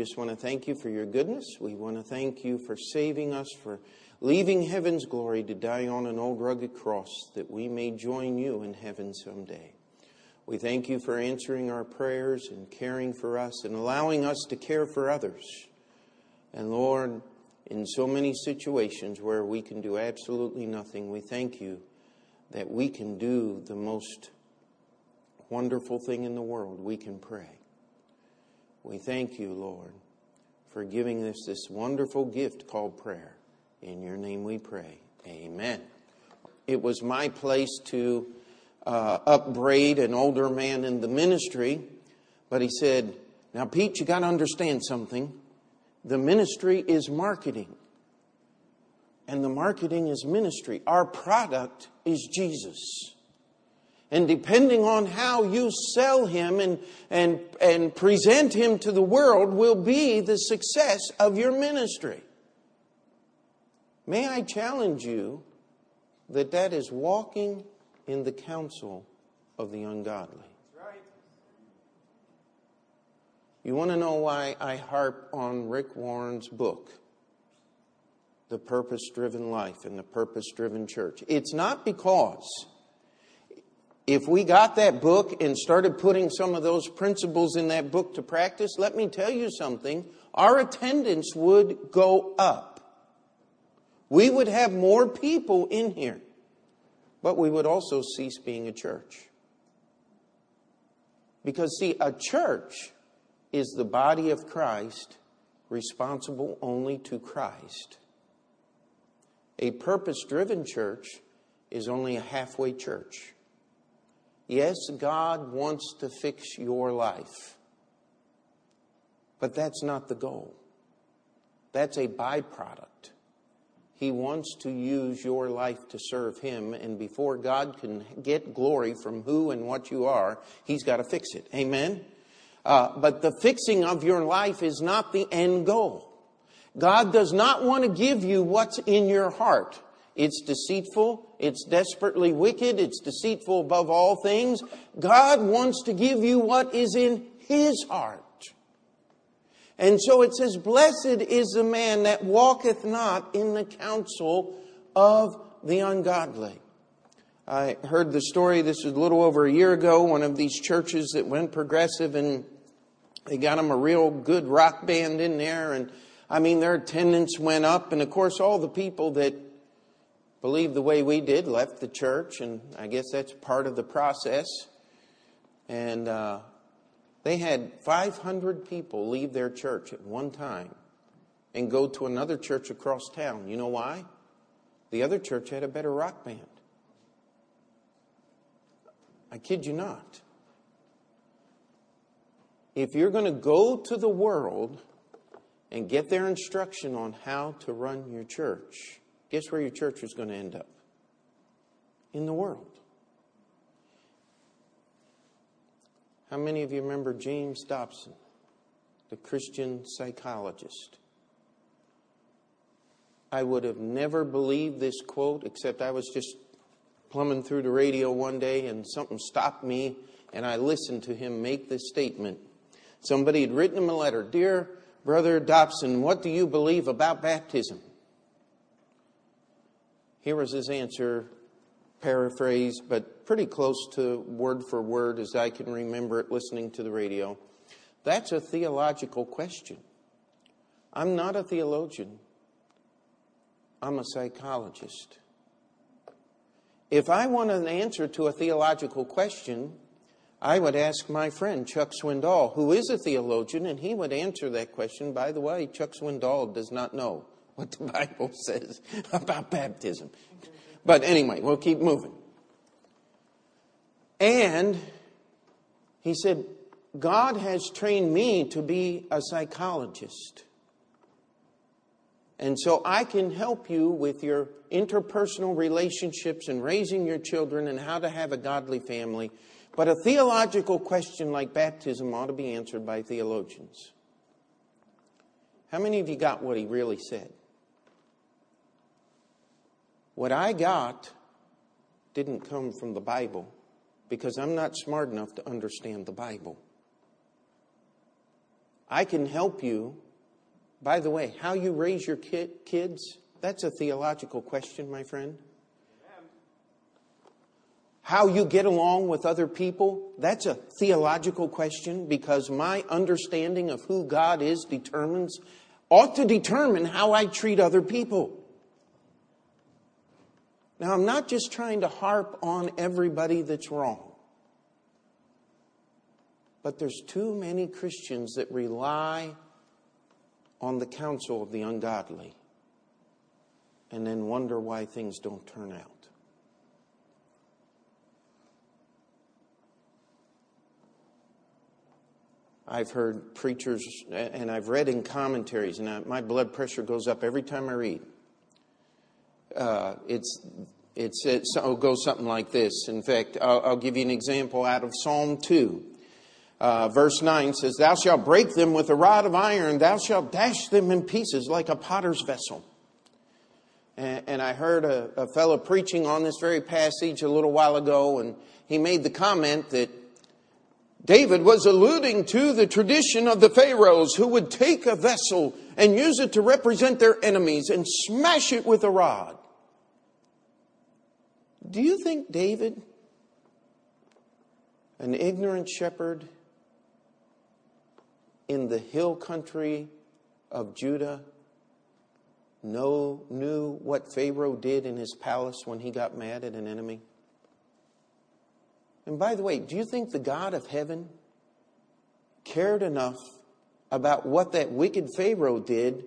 just want to thank you for your goodness. We want to thank you for saving us, for leaving heaven's glory to die on an old rugged cross that we may join you in heaven someday. We thank you for answering our prayers and caring for us and allowing us to care for others. And Lord, in so many situations where we can do absolutely nothing, we thank you that we can do the most wonderful thing in the world. We can pray. We thank you, Lord, for giving us this wonderful gift called prayer. In your name we pray. Amen. It was my place to uh, upbraid an older man in the ministry, but he said, Now, Pete, you got to understand something. The ministry is marketing, and the marketing is ministry. Our product is Jesus. And depending on how you sell him and, and, and present him to the world, will be the success of your ministry. May I challenge you that that is walking in the counsel of the ungodly. You want to know why I harp on Rick Warren's book, The Purpose Driven Life and the Purpose Driven Church? It's not because if we got that book and started putting some of those principles in that book to practice, let me tell you something, our attendance would go up. We would have more people in here but we would also cease being a church. Because, see, a church is the body of Christ responsible only to Christ. A purpose driven church is only a halfway church. Yes, God wants to fix your life, but that's not the goal. That's a byproduct. He wants to use your life to serve Him, and before God can get glory from who and what you are, He's got to fix it. Amen? Uh, but the fixing of your life is not the end goal. God does not want to give you what's in your heart. It's deceitful. It's desperately wicked. It's deceitful above all things. God wants to give you what is in His heart. And so it says, Blessed is the man that walketh not in the counsel of the ungodly. I heard the story, this was a little over a year ago, one of these churches that went progressive and they got them a real good rock band in there. And I mean, their attendance went up. And of course, all the people that believed the way we did left the church. And I guess that's part of the process. And uh, they had 500 people leave their church at one time and go to another church across town. You know why? The other church had a better rock band. I kid you not. If you're going to go to the world and get their instruction on how to run your church, guess where your church is going to end up? In the world. How many of you remember James Dobson, the Christian psychologist? I would have never believed this quote, except I was just plumbing through the radio one day and something stopped me, and I listened to him make this statement. Somebody had written him a letter Dear Brother Dobson, what do you believe about baptism? Here was his answer paraphrased, but pretty close to word for word as I can remember it listening to the radio. That's a theological question. I'm not a theologian, I'm a psychologist. If I want an answer to a theological question, I would ask my friend Chuck Swindoll, who is a theologian, and he would answer that question. By the way, Chuck Swindoll does not know what the Bible says about baptism. But anyway, we'll keep moving. And he said, God has trained me to be a psychologist. And so I can help you with your interpersonal relationships and raising your children and how to have a godly family. But a theological question like baptism ought to be answered by theologians. How many of you got what he really said? What I got didn't come from the Bible because I'm not smart enough to understand the Bible. I can help you. By the way, how you raise your kid, kids, that's a theological question, my friend. How you get along with other people, that's a theological question because my understanding of who God is determines, ought to determine how I treat other people. Now, I'm not just trying to harp on everybody that's wrong. But there's too many Christians that rely on the counsel of the ungodly and then wonder why things don't turn out. I've heard preachers, and I've read in commentaries, and my blood pressure goes up every time I read. Uh, it's, it's, it's, it goes something like this. In fact, I'll, I'll give you an example out of Psalm 2. Uh, verse 9 says, Thou shalt break them with a rod of iron, thou shalt dash them in pieces like a potter's vessel. And, and I heard a, a fellow preaching on this very passage a little while ago, and he made the comment that David was alluding to the tradition of the Pharaohs who would take a vessel and use it to represent their enemies and smash it with a rod. Do you think David, an ignorant shepherd in the hill country of Judah, know, knew what Pharaoh did in his palace when he got mad at an enemy? And by the way, do you think the God of heaven cared enough about what that wicked Pharaoh did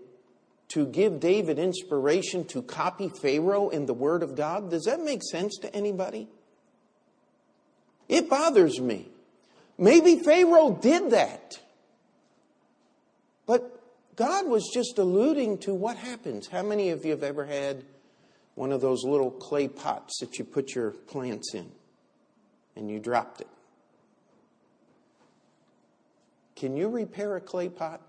to give David inspiration to copy Pharaoh in the Word of God? Does that make sense to anybody? It bothers me. Maybe Pharaoh did that. But God was just alluding to what happens. How many of you have ever had one of those little clay pots that you put your plants in and you dropped it? Can you repair a clay pot?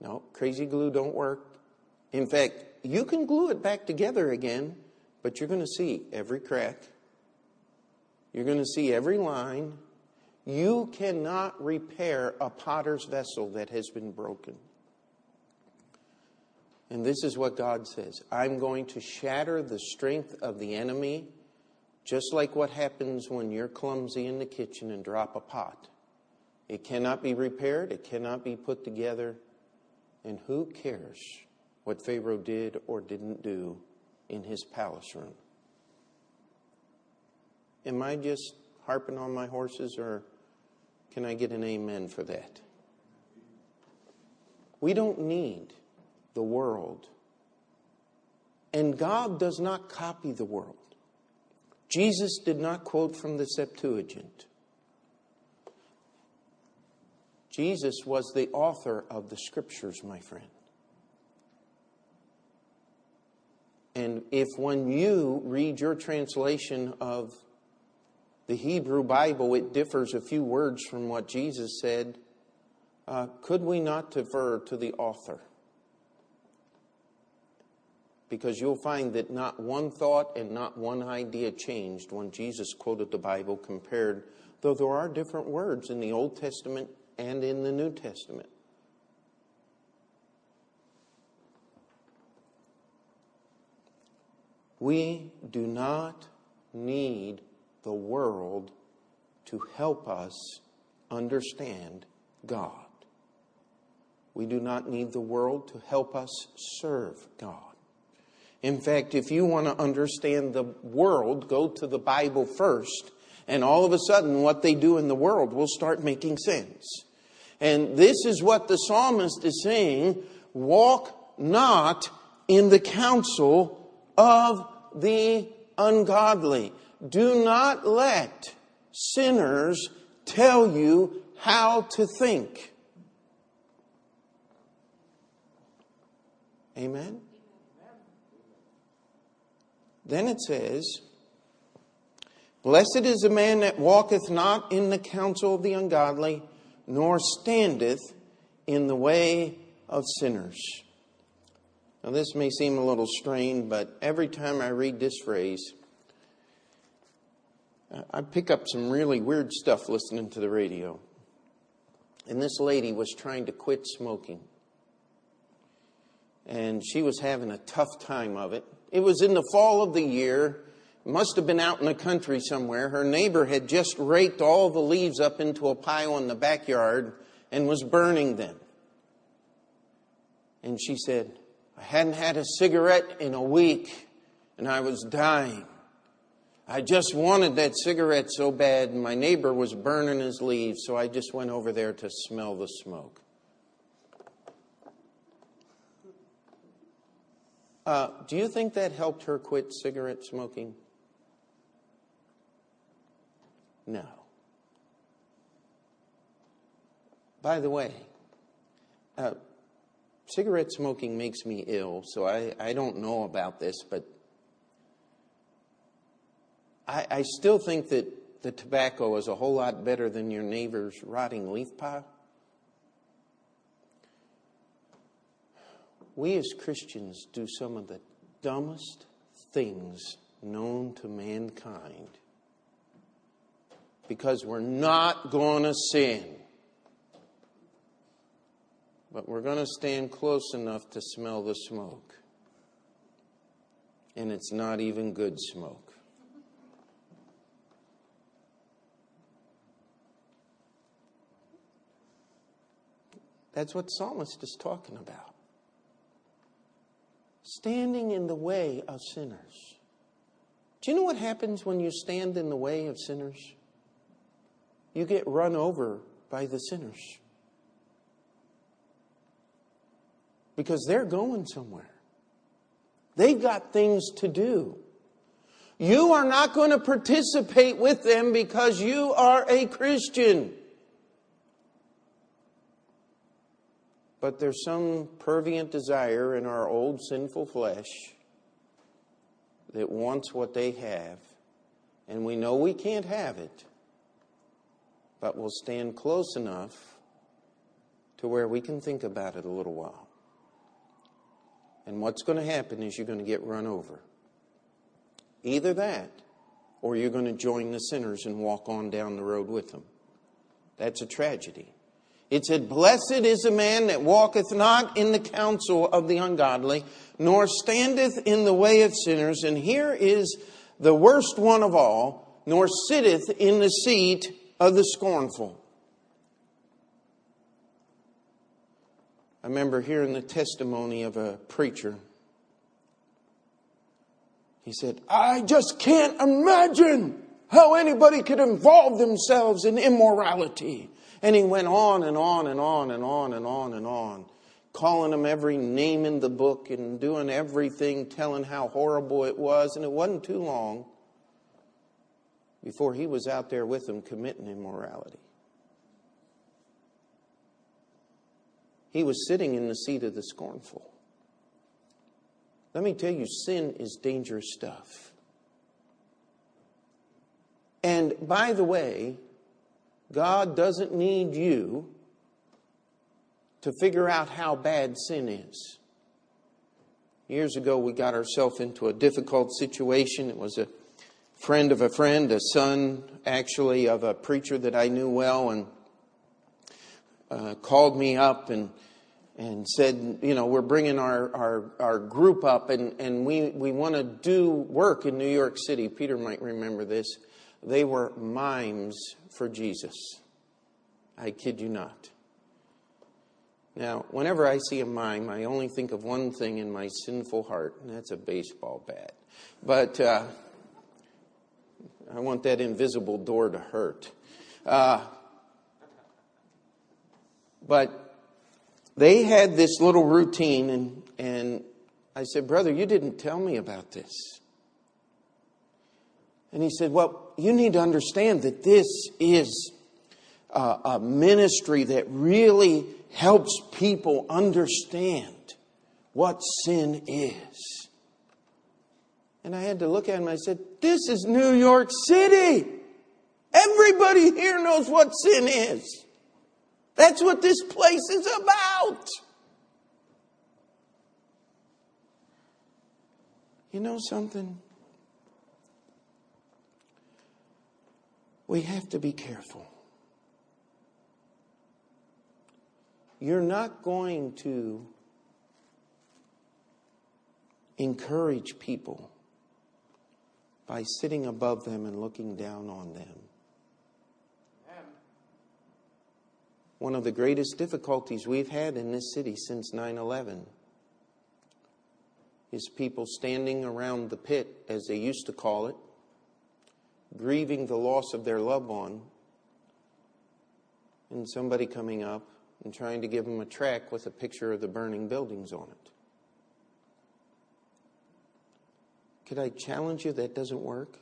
No, crazy glue don't work. In fact, you can glue it back together again, but you're going to see every crack. You're going to see every line. You cannot repair a potter's vessel that has been broken. And this is what God says I'm going to shatter the strength of the enemy, just like what happens when you're clumsy in the kitchen and drop a pot. It cannot be repaired, it cannot be put together. And who cares what Pharaoh did or didn't do in his palace room? Am I just harping on my horses or can I get an amen for that? We don't need the world. And God does not copy the world. Jesus did not quote from the Septuagint. Jesus was the author of the scriptures, my friend. And if when you read your translation of the Hebrew Bible, it differs a few words from what Jesus said. Uh, could we not defer to the author? Because you'll find that not one thought and not one idea changed when Jesus quoted the Bible compared, though there are different words in the Old Testament and in the New Testament. We do not need the world to help us understand God. We do not need the world to help us serve God. In fact, if you want to understand the world, go to the Bible first, and all of a sudden, what they do in the world will start making sense. And this is what the psalmist is saying walk not in the counsel of the ungodly. Do not let sinners tell you how to think. Amen? Then it says, Blessed is the man that walketh not in the counsel of the ungodly, nor standeth in the way of sinners. Now, this may seem a little strange, but every time I read this phrase, I pick up some really weird stuff listening to the radio. And this lady was trying to quit smoking. And she was having a tough time of it. It was in the fall of the year. Must have been out in the country somewhere. Her neighbor had just raked all the leaves up into a pile in the backyard and was burning them. And she said, I hadn't had a cigarette in a week and I was dying. I just wanted that cigarette so bad, and my neighbor was burning his leaves, so I just went over there to smell the smoke. Uh, do you think that helped her quit cigarette smoking? No. By the way, uh, cigarette smoking makes me ill, so I, I don't know about this, but I, I still think that the tobacco is a whole lot better than your neighbor's rotting leaf pile. We as Christians do some of the dumbest things known to mankind because we're not going to sin. But we're going to stand close enough to smell the smoke. And it's not even good smoke. That's what psalmist is talking about. Standing in the way of sinners. Do you know what happens when you stand in the way of sinners? You get run over by the sinners. Because they're going somewhere. They've got things to do. You are not going to participate with them because you are a Christian. But there's some pervient desire in our old sinful flesh that wants what they have, and we know we can't have it, but we'll stand close enough to where we can think about it a little while. And what's going to happen is you're going to get run over. Either that, or you're going to join the sinners and walk on down the road with them. That's a tragedy. It said, Blessed is the man that walketh not in the counsel of the ungodly, nor standeth in the way of sinners. And here is the worst one of all, nor sitteth in the seat of the scornful. I remember hearing the testimony of a preacher. He said, I just can't imagine how anybody could involve themselves in immorality. And he went on and on and on and on and on and on, calling them every name in the book and doing everything, telling how horrible it was. And it wasn't too long before he was out there with them committing immorality. He was sitting in the seat of the scornful. Let me tell you, sin is dangerous stuff. And by the way, God doesn't need you to figure out how bad sin is. Years ago, we got ourselves into a difficult situation. It was a friend of a friend, a son actually of a preacher that I knew well, and uh, called me up and and said, you know, we're bringing our, our, our group up and, and we, we want to do work in New York City. Peter might remember this. They were mimes for Jesus. I kid you not. Now, whenever I see a mime, I only think of one thing in my sinful heart, and that's a baseball bat. But uh, I want that invisible door to hurt. Uh, but they had this little routine, and, and I said, Brother, you didn't tell me about this. And he said, Well, you need to understand that this is a, a ministry that really helps people understand what sin is. And I had to look at him. I said, This is New York City. Everybody here knows what sin is. That's what this place is about. You know something? we have to be careful. You're not going to encourage people by sitting above them and looking down on them. One of the greatest difficulties we've had in this city since 9 11 is people standing around the pit, as they used to call it, grieving the loss of their loved one, and somebody coming up and trying to give them a track with a picture of the burning buildings on it. Could I challenge you that doesn't work?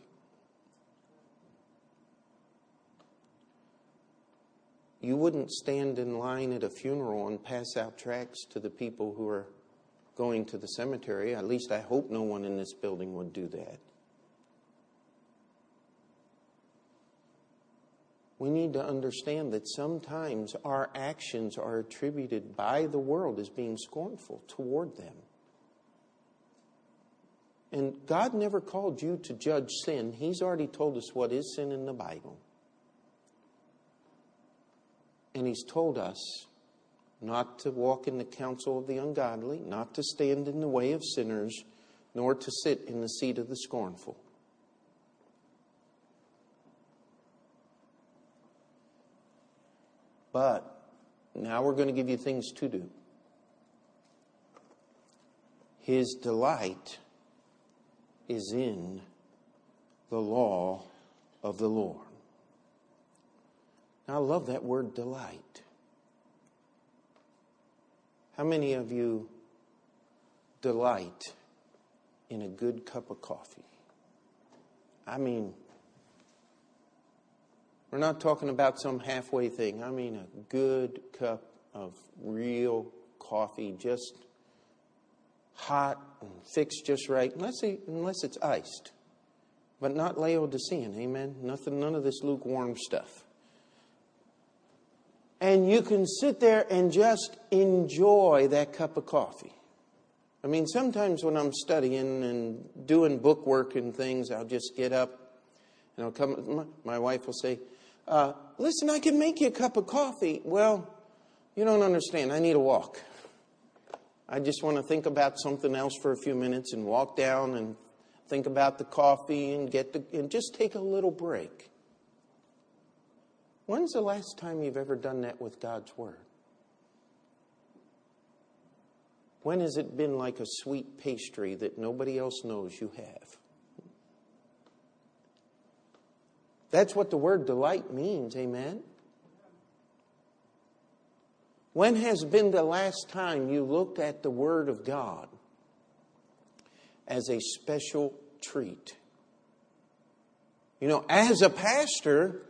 You wouldn't stand in line at a funeral and pass out tracts to the people who are going to the cemetery. At least I hope no one in this building would do that. We need to understand that sometimes our actions are attributed by the world as being scornful toward them. And God never called you to judge sin. He's already told us what is sin in the Bible. And He's told us not to walk in the counsel of the ungodly, not to stand in the way of sinners, nor to sit in the seat of the scornful. But now we're going to give you things to do. His delight is in the law of the Lord. Now, I love that word delight. How many of you delight in a good cup of coffee? I mean, we're not talking about some halfway thing. I mean, a good cup of real coffee, just hot and fixed just right, unless, it, unless it's iced. But not Laodicean, amen? Nothing, none of this lukewarm stuff. And you can sit there and just enjoy that cup of coffee. I mean, sometimes when I'm studying and doing book work and things, I'll just get up and I'll come. My wife will say, uh, "Listen, I can make you a cup of coffee." Well, you don't understand. I need a walk. I just want to think about something else for a few minutes and walk down and think about the coffee and get the, and just take a little break. When's the last time you've ever done that with God's Word? When has it been like a sweet pastry that nobody else knows you have? That's what the word delight means, amen? When has been the last time you looked at the Word of God as a special treat? You know, as a pastor,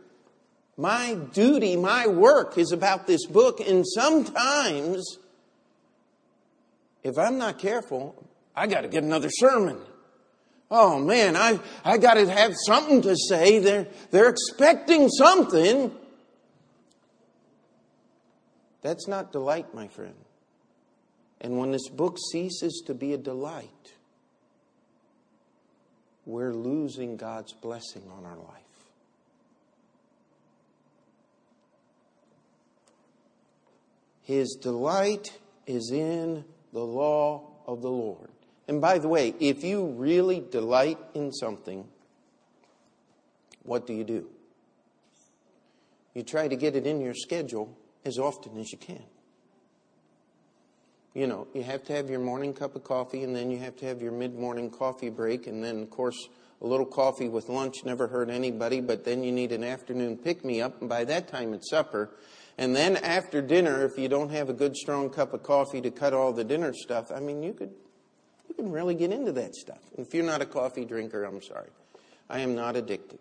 my duty, my work is about this book, and sometimes, if I'm not careful, I got to get another sermon. Oh man, I, I got to have something to say. They're, they're expecting something. That's not delight, my friend. And when this book ceases to be a delight, we're losing God's blessing on our life. His delight is in the law of the Lord. And by the way, if you really delight in something, what do you do? You try to get it in your schedule as often as you can. You know, you have to have your morning cup of coffee, and then you have to have your mid morning coffee break, and then, of course, a little coffee with lunch never hurt anybody, but then you need an afternoon pick me up, and by that time it's supper. And then after dinner, if you don't have a good strong cup of coffee to cut all the dinner stuff, I mean, you could you can really get into that stuff. If you're not a coffee drinker, I'm sorry. I am not addicted.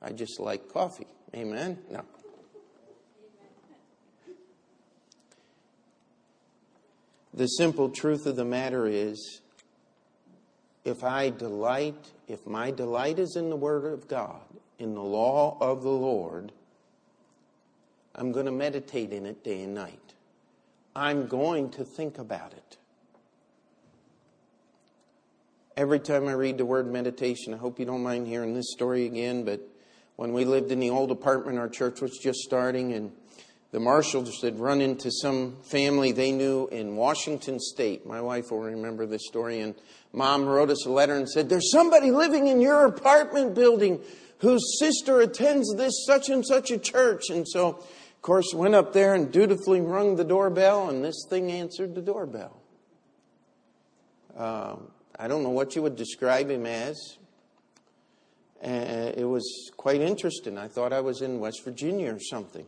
I just like coffee. Amen? No. The simple truth of the matter is if I delight, if my delight is in the Word of God, in the law of the Lord, I'm going to meditate in it day and night. I'm going to think about it. Every time I read the word meditation, I hope you don't mind hearing this story again, but when we lived in the old apartment, our church was just starting, and the marshals had run into some family they knew in Washington State. My wife will remember this story. And mom wrote us a letter and said, There's somebody living in your apartment building whose sister attends this such and such a church. And so, of course, went up there and dutifully rung the doorbell, and this thing answered the doorbell. Uh, I don't know what you would describe him as. Uh, it was quite interesting. I thought I was in West Virginia or something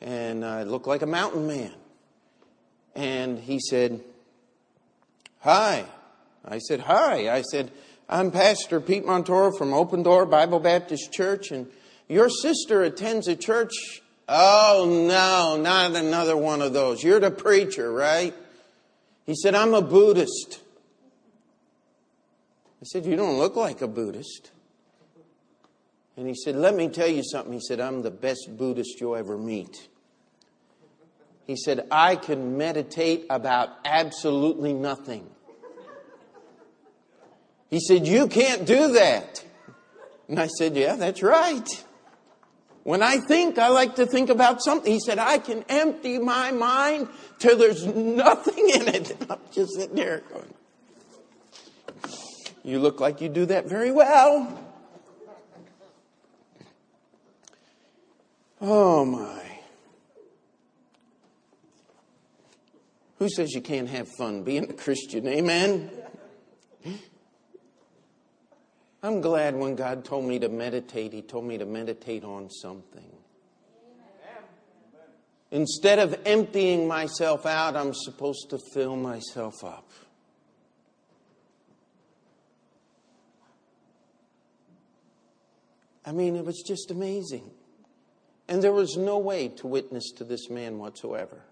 and I looked like a mountain man. And he said, Hi. I said, Hi. I said, I'm Pastor Pete Montoro from Open Door Bible Baptist Church, and your sister attends a church. Oh, no, not another one of those. You're the preacher, right? He said, I'm a Buddhist. I said, You don't look like a Buddhist. And he said, Let me tell you something. He said, I'm the best Buddhist you'll ever meet. He said, I can meditate about absolutely nothing. He said, You can't do that. And I said, Yeah, that's right. When I think, I like to think about something. He said, I can empty my mind till there's nothing in it. And I'm just sitting there going, You look like you do that very well. Oh my. Who says you can't have fun being a Christian? Amen? I'm glad when God told me to meditate, He told me to meditate on something. Instead of emptying myself out, I'm supposed to fill myself up. I mean, it was just amazing. And there was no way to witness to this man whatsoever.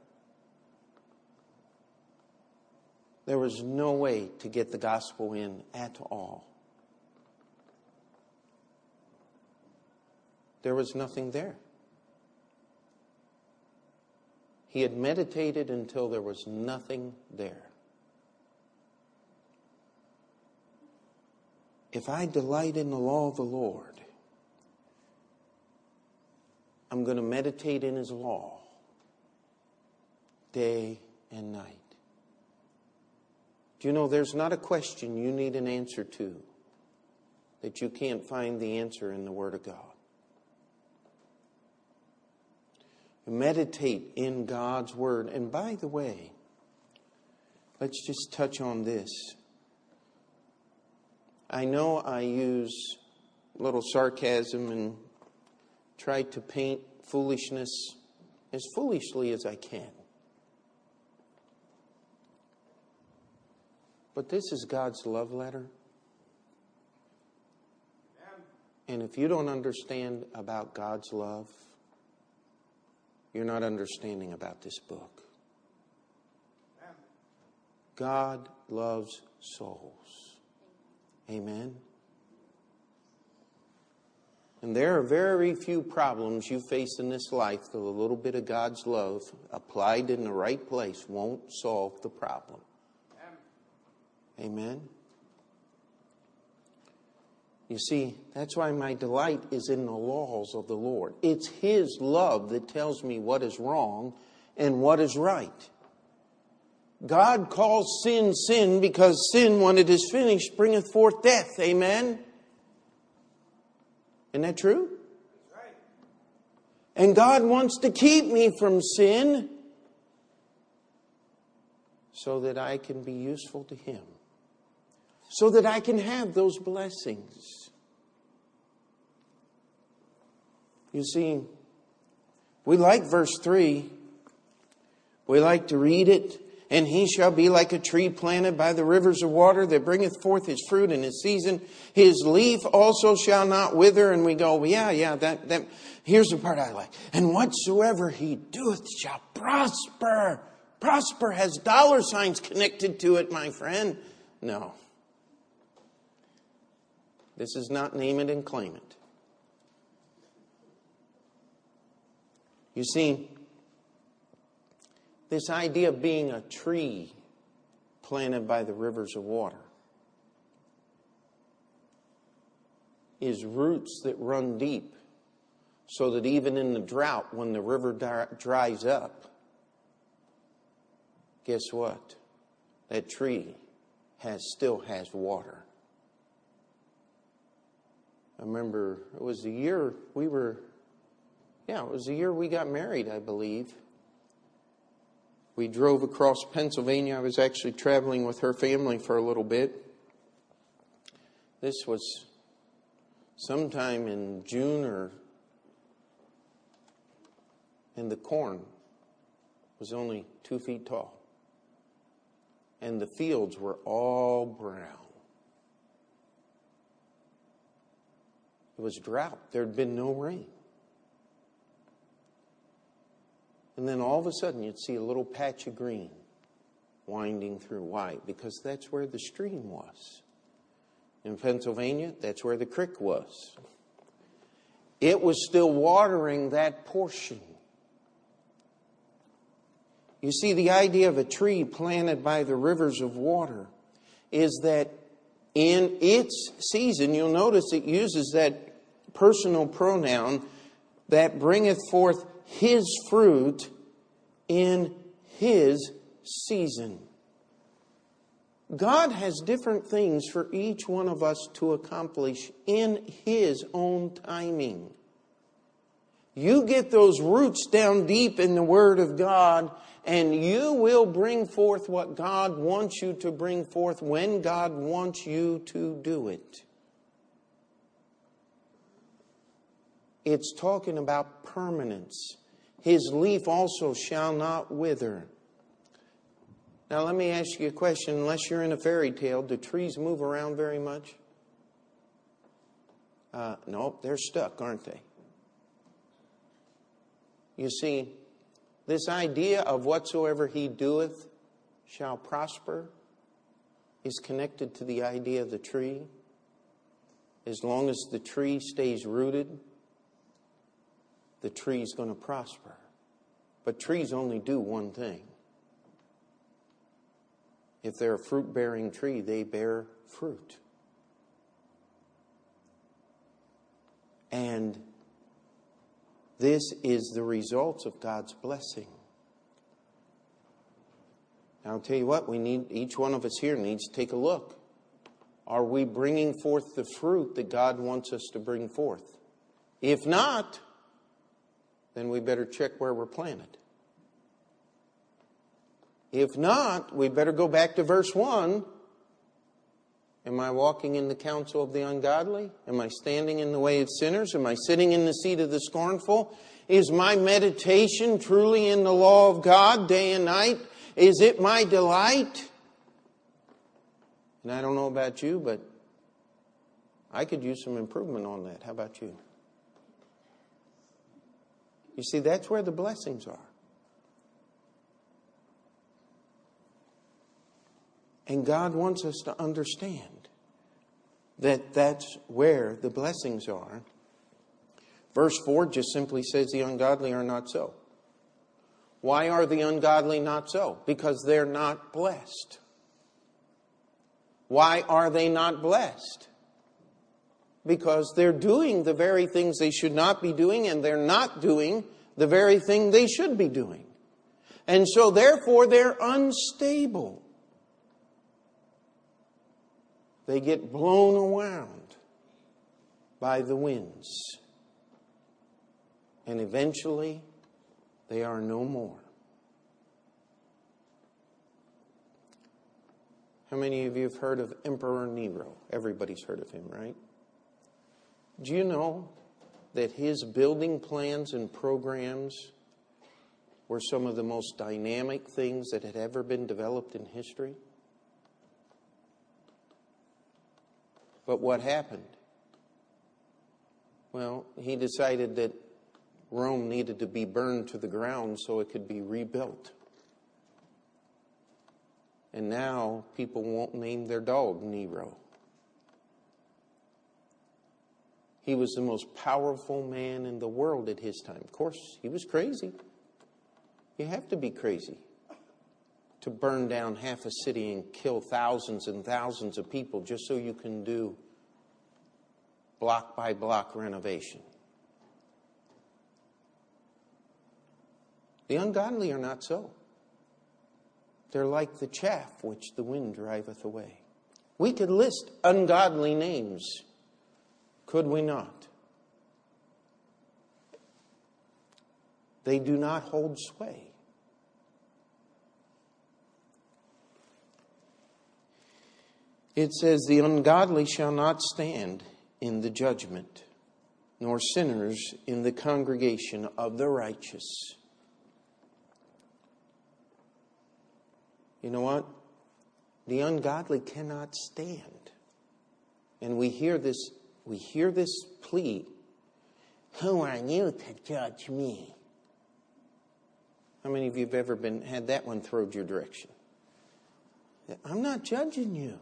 There was no way to get the gospel in at all. There was nothing there. He had meditated until there was nothing there. If I delight in the law of the Lord, I'm going to meditate in His law day and night. Do you know there's not a question you need an answer to that you can't find the answer in the Word of God? Meditate in God's Word. And by the way, let's just touch on this. I know I use little sarcasm and try to paint foolishness as foolishly as I can. But this is God's love letter. And if you don't understand about God's love, you're not understanding about this book. God loves souls. Amen. And there are very few problems you face in this life that a little bit of God's love applied in the right place won't solve the problem. Amen. You see, that's why my delight is in the laws of the Lord. It's His love that tells me what is wrong and what is right. God calls sin sin because sin, when it is finished, bringeth forth death. Amen. Isn't that true? And God wants to keep me from sin so that I can be useful to Him, so that I can have those blessings. You see, we like verse 3. We like to read it and he shall be like a tree planted by the rivers of water that bringeth forth his fruit in his season. His leaf also shall not wither. And we go, yeah, yeah, that, that, here's the part I like. And whatsoever he doeth shall prosper. Prosper has dollar signs connected to it, my friend. No. This is not name it and claim it. You see, this idea of being a tree planted by the rivers of water is roots that run deep so that even in the drought, when the river dries up, guess what? That tree has still has water. I remember it was the year we were, yeah, it was the year we got married, I believe. We drove across Pennsylvania. I was actually traveling with her family for a little bit. This was sometime in June or and the corn was only two feet tall. And the fields were all brown. It was drought. There had been no rain. And then all of a sudden, you'd see a little patch of green winding through. white Because that's where the stream was. In Pennsylvania, that's where the creek was. It was still watering that portion. You see, the idea of a tree planted by the rivers of water is that in its season, you'll notice it uses that personal pronoun that bringeth forth his fruit in his season. God has different things for each one of us to accomplish in his own timing. You get those roots down deep in the Word of God, and you will bring forth what God wants you to bring forth when God wants you to do it. It's talking about permanence. His leaf also shall not wither. Now, let me ask you a question. Unless you're in a fairy tale, do trees move around very much? Uh, nope, they're stuck, aren't they? You see, this idea of whatsoever he doeth shall prosper is connected to the idea of the tree. As long as the tree stays rooted, the tree's going to prosper. But trees only do one thing. If they're a fruit bearing tree, they bear fruit. And this is the results of God's blessing. Now, I'll tell you what, we need, each one of us here needs to take a look. Are we bringing forth the fruit that God wants us to bring forth? If not, then we better check where we're planted. If not, we better go back to verse 1. Am I walking in the counsel of the ungodly? Am I standing in the way of sinners? Am I sitting in the seat of the scornful? Is my meditation truly in the law of God day and night? Is it my delight? And I don't know about you, but I could use some improvement on that. How about you? You see, that's where the blessings are. And God wants us to understand that that's where the blessings are. Verse 4 just simply says the ungodly are not so. Why are the ungodly not so? Because they're not blessed. Why are they not blessed? Because they're doing the very things they should not be doing and they're not doing the very thing they should be doing. And so, therefore, they're unstable. They get blown around by the winds. And eventually, they are no more. How many of you have heard of Emperor Nero? Everybody's heard of him, right? Do you know that his building plans and programs were some of the most dynamic things that had ever been developed in history? But what happened? Well, he decided that Rome needed to be burned to the ground so it could be rebuilt. And now people won't name their dog Nero. He was the most powerful man in the world at his time. Of course, he was crazy. You have to be crazy to burn down half a city and kill thousands and thousands of people just so you can do block by block renovation. The ungodly are not so. They're like the chaff which the wind driveth away. We could list ungodly names, could we not? They do not hold sway. It says, The ungodly shall not stand in the judgment, nor sinners in the congregation of the righteous. You know what? The ungodly cannot stand. And we hear this, we hear this plea. Who are you to judge me? How many of you have ever been had that one thrown your direction? I'm not judging you.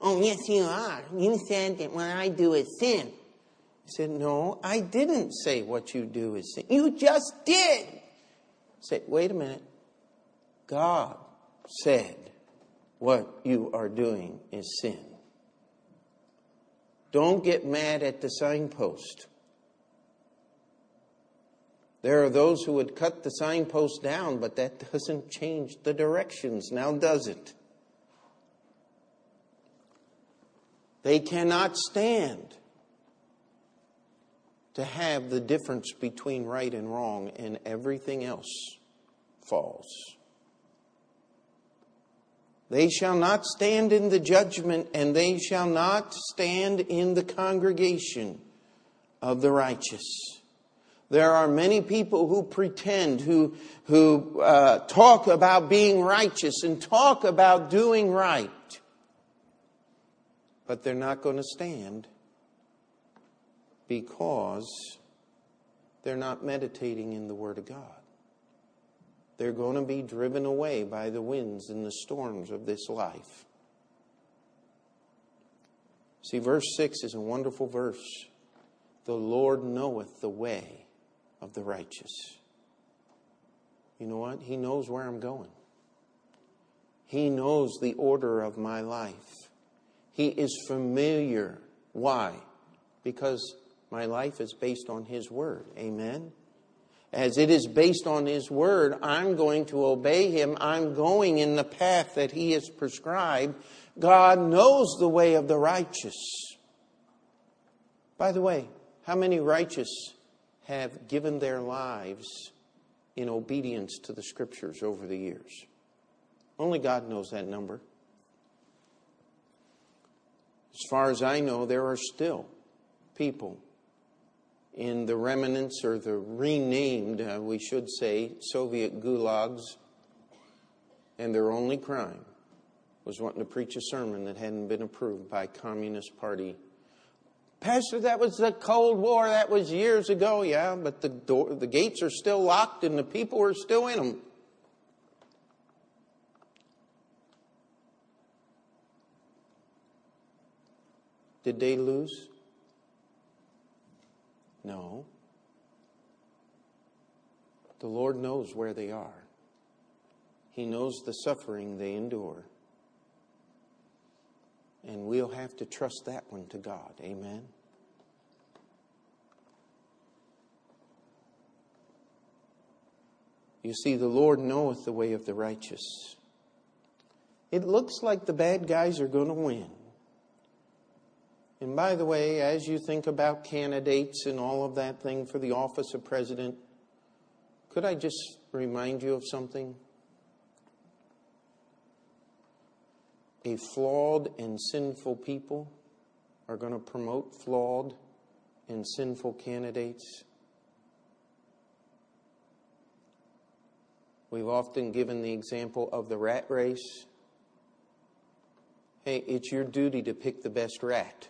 Oh, yes, you are. You said that what I do is sin. He said, No, I didn't say what you do is sin. You just did. Say, wait a minute. God said what you are doing is sin. Don't get mad at the signpost. There are those who would cut the signpost down, but that doesn't change the directions, now does it? They cannot stand to have the difference between right and wrong, and everything else falls. They shall not stand in the judgment, and they shall not stand in the congregation of the righteous. There are many people who pretend, who, who uh, talk about being righteous and talk about doing right but they're not going to stand because they're not meditating in the Word of God. They're going to be driven away by the winds and the storms of this life. See, verse 6 is a wonderful verse. The Lord knoweth the way of the righteous. You know what? He knows where I'm going. He knows the order of my life. He is familiar. Why? Because my life is based on His Word. Amen? As it is based on His Word, I'm going to obey Him. I'm going in the path that He has prescribed. God knows the way of the righteous. By the way, how many righteous have given their lives in obedience to the Scriptures over the years? Only God knows that number. As far as I know, there are still people in the remnants or the renamed, uh, we should say, Soviet gulags, and their only crime was wanting to preach a sermon that hadn't been approved by Communist Party. Pastor, that was the Cold War. That was years ago. Yeah, but the door, the gates are still locked and the people are still in them. Did they lose? No. The Lord knows where they are. He knows the suffering they endure. And we'll have to trust that one to God. Amen. You see, the Lord knoweth the way of the righteous. It looks like the bad guys are going to win. And by the way, as you think about candidates and all of that thing for the office of president, could I just remind you of something? A flawed and sinful people are going to promote flawed and sinful candidates. We've often given the example of the rat race. Hey, it's your duty to pick the best rat.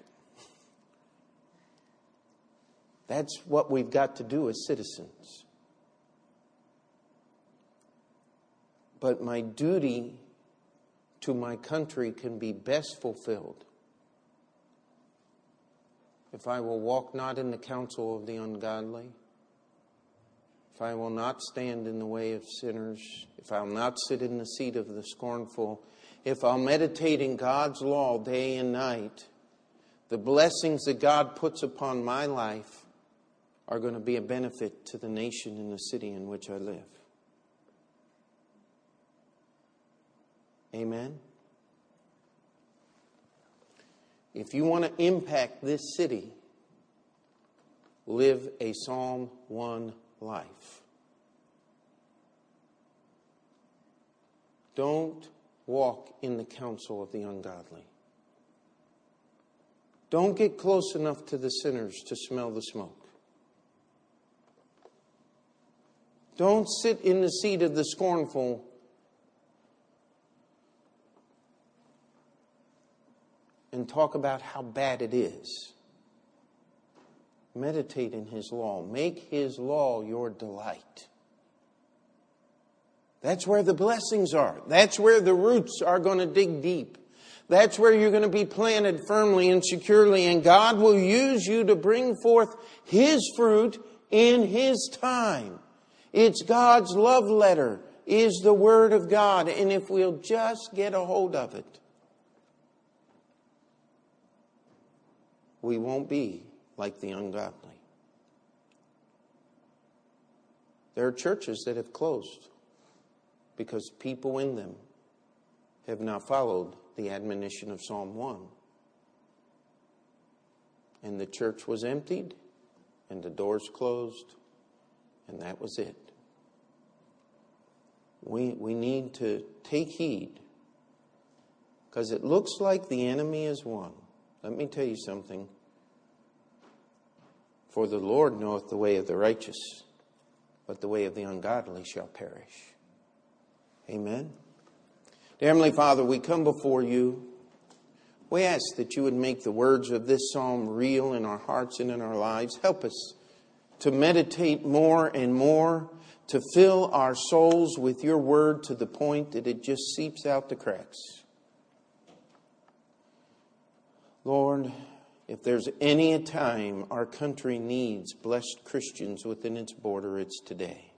That's what we've got to do as citizens. But my duty to my country can be best fulfilled if I will walk not in the counsel of the ungodly, if I will not stand in the way of sinners, if I'll not sit in the seat of the scornful, if I'll meditate in God's law day and night, the blessings that God puts upon my life are going to be a benefit to the nation and the city in which I live. Amen. If you want to impact this city, live a Psalm 1 life. Don't walk in the counsel of the ungodly. Don't get close enough to the sinners to smell the smoke. Don't sit in the seat of the scornful and talk about how bad it is. Meditate in His law. Make His law your delight. That's where the blessings are. That's where the roots are going to dig deep. That's where you're going to be planted firmly and securely, and God will use you to bring forth His fruit in His time. It's God's love letter, is the Word of God, and if we'll just get a hold of it, we won't be like the ungodly. There are churches that have closed because people in them have not followed the admonition of Psalm 1. And the church was emptied, and the doors closed, and that was it. We, we need to take heed because it looks like the enemy is won. Let me tell you something. For the Lord knoweth the way of the righteous, but the way of the ungodly shall perish. Amen. Dear Heavenly Father, we come before you. We ask that you would make the words of this psalm real in our hearts and in our lives. Help us to meditate more and more, to fill our souls with your word to the point that it just seeps out the cracks. Lord, if there's any time our country needs blessed Christians within its border, it's today.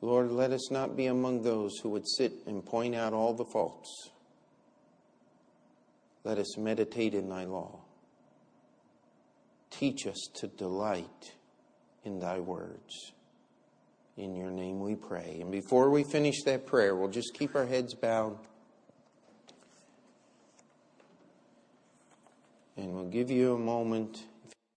Lord, let us not be among those who would sit and point out all the faults. Let us meditate in thy law. Teach us to delight in thy words. In your name we pray. And before we finish that prayer, we'll just keep our heads bowed. And we'll give you a moment